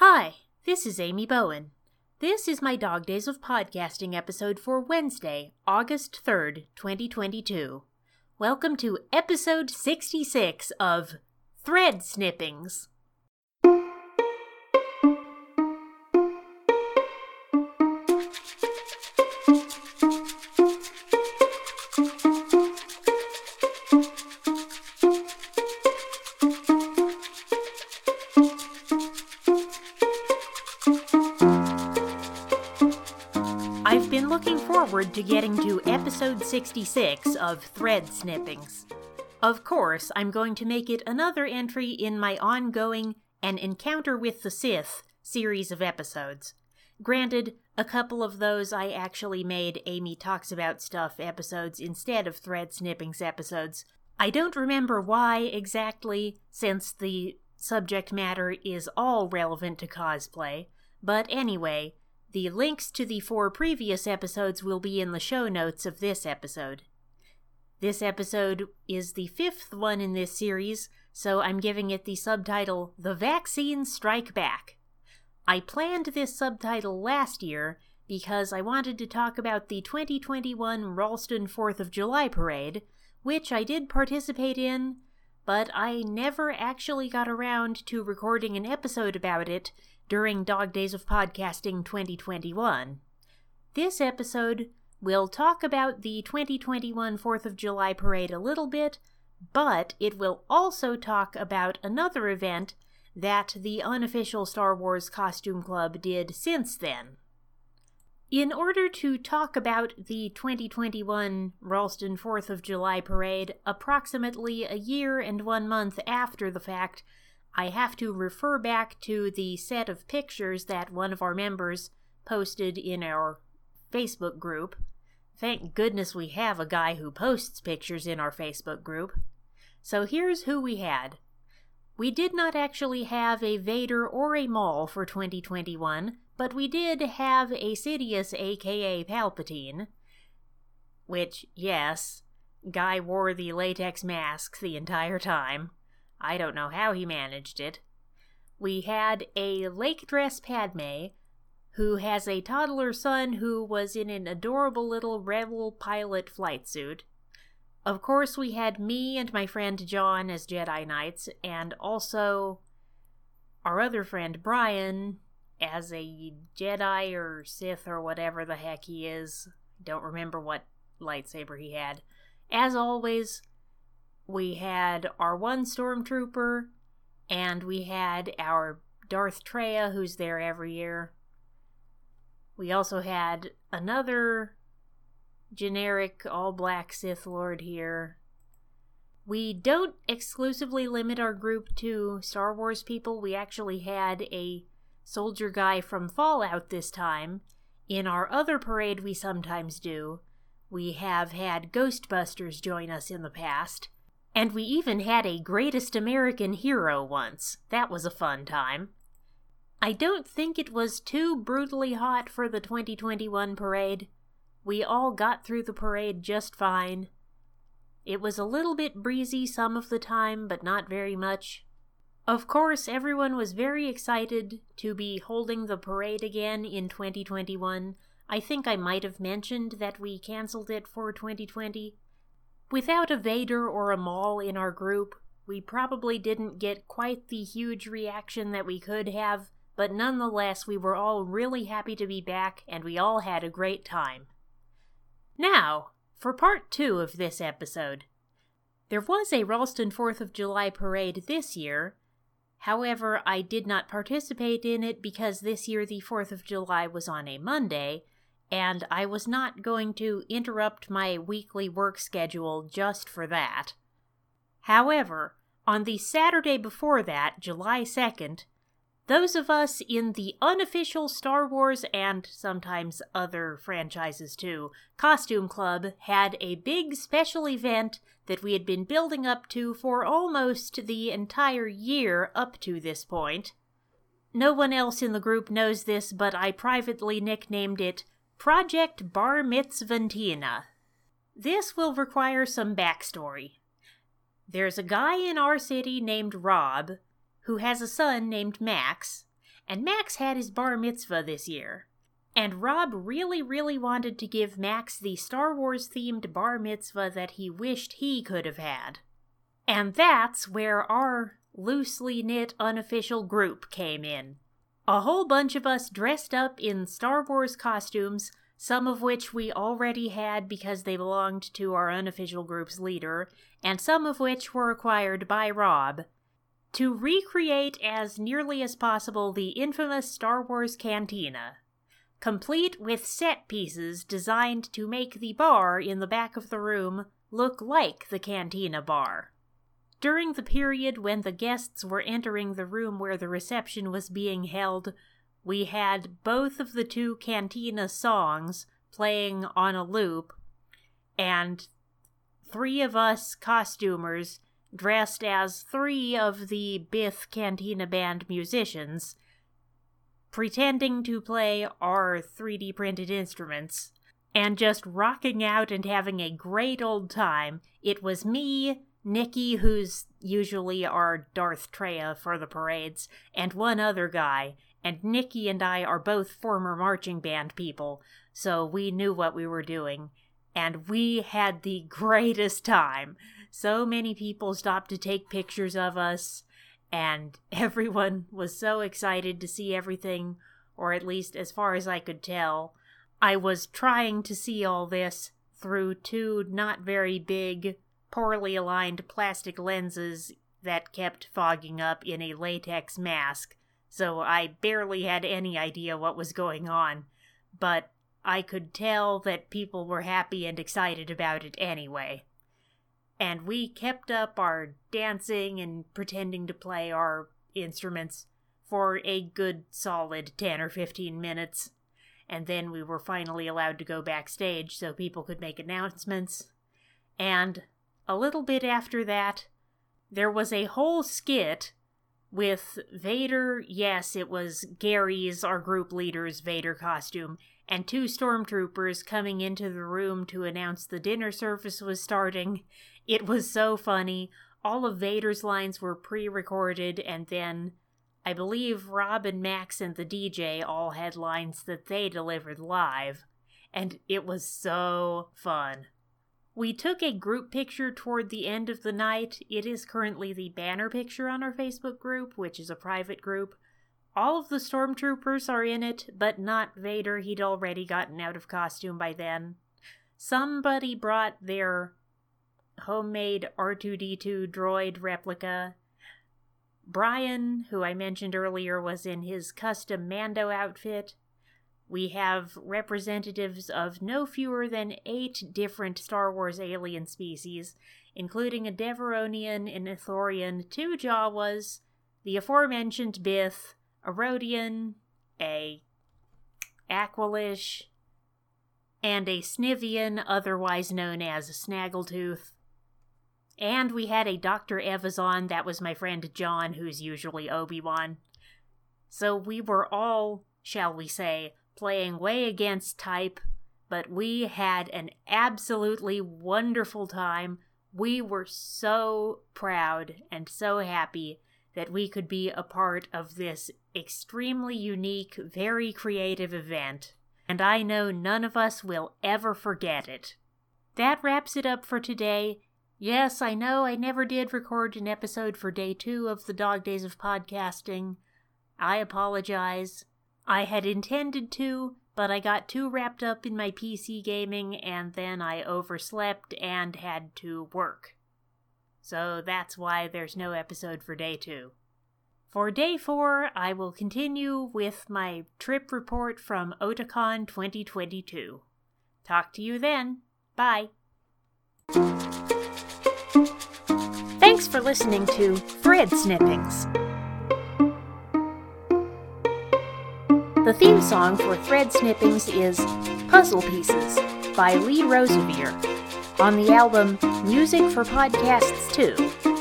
Hi, this is Amy Bowen. This is my Dog Days of Podcasting episode for Wednesday, August 3rd, 2022. Welcome to episode 66 of Thread Snippings. Forward to getting to episode 66 of Thread Snippings. Of course, I'm going to make it another entry in my ongoing An Encounter with the Sith series of episodes. Granted, a couple of those I actually made Amy Talks About Stuff episodes instead of Thread Snippings episodes. I don't remember why exactly, since the subject matter is all relevant to cosplay, but anyway, the links to the four previous episodes will be in the show notes of this episode. This episode is the fifth one in this series, so I'm giving it the subtitle The Vaccine Strike Back. I planned this subtitle last year because I wanted to talk about the 2021 Ralston 4th of July parade, which I did participate in, but I never actually got around to recording an episode about it during Dog Days of Podcasting 2021. This episode will talk about the 2021 4th of July parade a little bit, but it will also talk about another event that the unofficial Star Wars Costume Club did since then. In order to talk about the 2021 Ralston 4th of July parade approximately a year and one month after the fact, I have to refer back to the set of pictures that one of our members posted in our Facebook group. Thank goodness we have a guy who posts pictures in our Facebook group. So here's who we had. We did not actually have a Vader or a Maul for 2021, but we did have a Sidious aka Palpatine. Which, yes, Guy wore the latex mask the entire time. I don't know how he managed it. We had a lake dress Padme, who has a toddler son who was in an adorable little Rebel pilot flight suit. Of course, we had me and my friend John as Jedi Knights, and also our other friend Brian as a Jedi or Sith or whatever the heck he is. Don't remember what lightsaber he had. As always, we had our one stormtrooper, and we had our Darth Traya, who's there every year. We also had another generic all black Sith Lord here. We don't exclusively limit our group to Star Wars people. We actually had a soldier guy from Fallout this time. In our other parade, we sometimes do. We have had Ghostbusters join us in the past. And we even had a greatest American hero once. That was a fun time. I don't think it was too brutally hot for the 2021 parade. We all got through the parade just fine. It was a little bit breezy some of the time, but not very much. Of course, everyone was very excited to be holding the parade again in 2021. I think I might have mentioned that we canceled it for 2020. Without a Vader or a Maul in our group, we probably didn't get quite the huge reaction that we could have, but nonetheless, we were all really happy to be back and we all had a great time. Now, for part two of this episode. There was a Ralston 4th of July parade this year. However, I did not participate in it because this year the 4th of July was on a Monday, and I was not going to interrupt my weekly work schedule just for that. However, on the Saturday before that, July 2nd, those of us in the unofficial Star Wars and sometimes other franchises too Costume Club had a big special event that we had been building up to for almost the entire year up to this point. No one else in the group knows this, but I privately nicknamed it Project Bar Mitzvantina. This will require some backstory. There's a guy in our city named Rob who has a son named Max, and Max had his bar mitzvah this year. And Rob really, really wanted to give Max the Star Wars themed bar mitzvah that he wished he could have had. And that's where our loosely knit unofficial group came in. A whole bunch of us dressed up in Star Wars costumes, some of which we already had because they belonged to our unofficial group's leader, and some of which were acquired by Rob, to recreate as nearly as possible the infamous Star Wars cantina, complete with set pieces designed to make the bar in the back of the room look like the cantina bar. During the period when the guests were entering the room where the reception was being held, we had both of the two cantina songs playing on a loop, and three of us costumers dressed as three of the Bith Cantina Band musicians, pretending to play our 3D printed instruments, and just rocking out and having a great old time. It was me, Nikki, who's usually our Darth Traya for the parades, and one other guy. And Nikki and I are both former marching band people, so we knew what we were doing. And we had the greatest time. So many people stopped to take pictures of us, and everyone was so excited to see everything, or at least as far as I could tell. I was trying to see all this through two not very big poorly aligned plastic lenses that kept fogging up in a latex mask, so I barely had any idea what was going on. But I could tell that people were happy and excited about it anyway. And we kept up our dancing and pretending to play our instruments for a good solid 10 or 15 minutes. And then we were finally allowed to go backstage so people could make announcements. And a little bit after that, there was a whole skit with Vader. Yes, it was Gary's, our group leader's Vader costume, and two stormtroopers coming into the room to announce the dinner service was starting. It was so funny. All of Vader's lines were pre recorded, and then I believe Rob and Max and the DJ all had lines that they delivered live. And it was so fun. We took a group picture toward the end of the night. It is currently the banner picture on our Facebook group, which is a private group. All of the stormtroopers are in it, but not Vader. He'd already gotten out of costume by then. Somebody brought their homemade R2D2 droid replica. Brian, who I mentioned earlier, was in his custom Mando outfit. We have representatives of no fewer than eight different Star Wars alien species, including a Devaronian, an Ithorian, two Jawas, the aforementioned Bith, a Rodian, a Aqualish, and a Snivian, otherwise known as a Snaggletooth. And we had a Dr. Evazan, that was my friend John, who's usually Obi Wan. So we were all, shall we say, playing way against type, but we had an absolutely wonderful time. We were so proud and so happy that we could be a part of this extremely unique, very creative event, and I know none of us will ever forget it. That wraps it up for today. Yes, I know I never did record an episode for day two of the Dog Days of Podcasting. I apologize. I had intended to, but I got too wrapped up in my PC gaming and then I overslept and had to work. So that's why there's no episode for day two. For day four, I will continue with my trip report from Otakon 2022. Talk to you then. Bye. Thanks for listening to Thread Snippings. The theme song for Thread Snippings is Puzzle Pieces by Lee Rosevere on the album Music for Podcasts 2,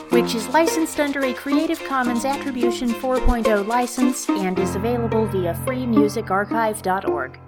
which is licensed under a Creative Commons Attribution 4.0 license and is available via freemusicarchive.org.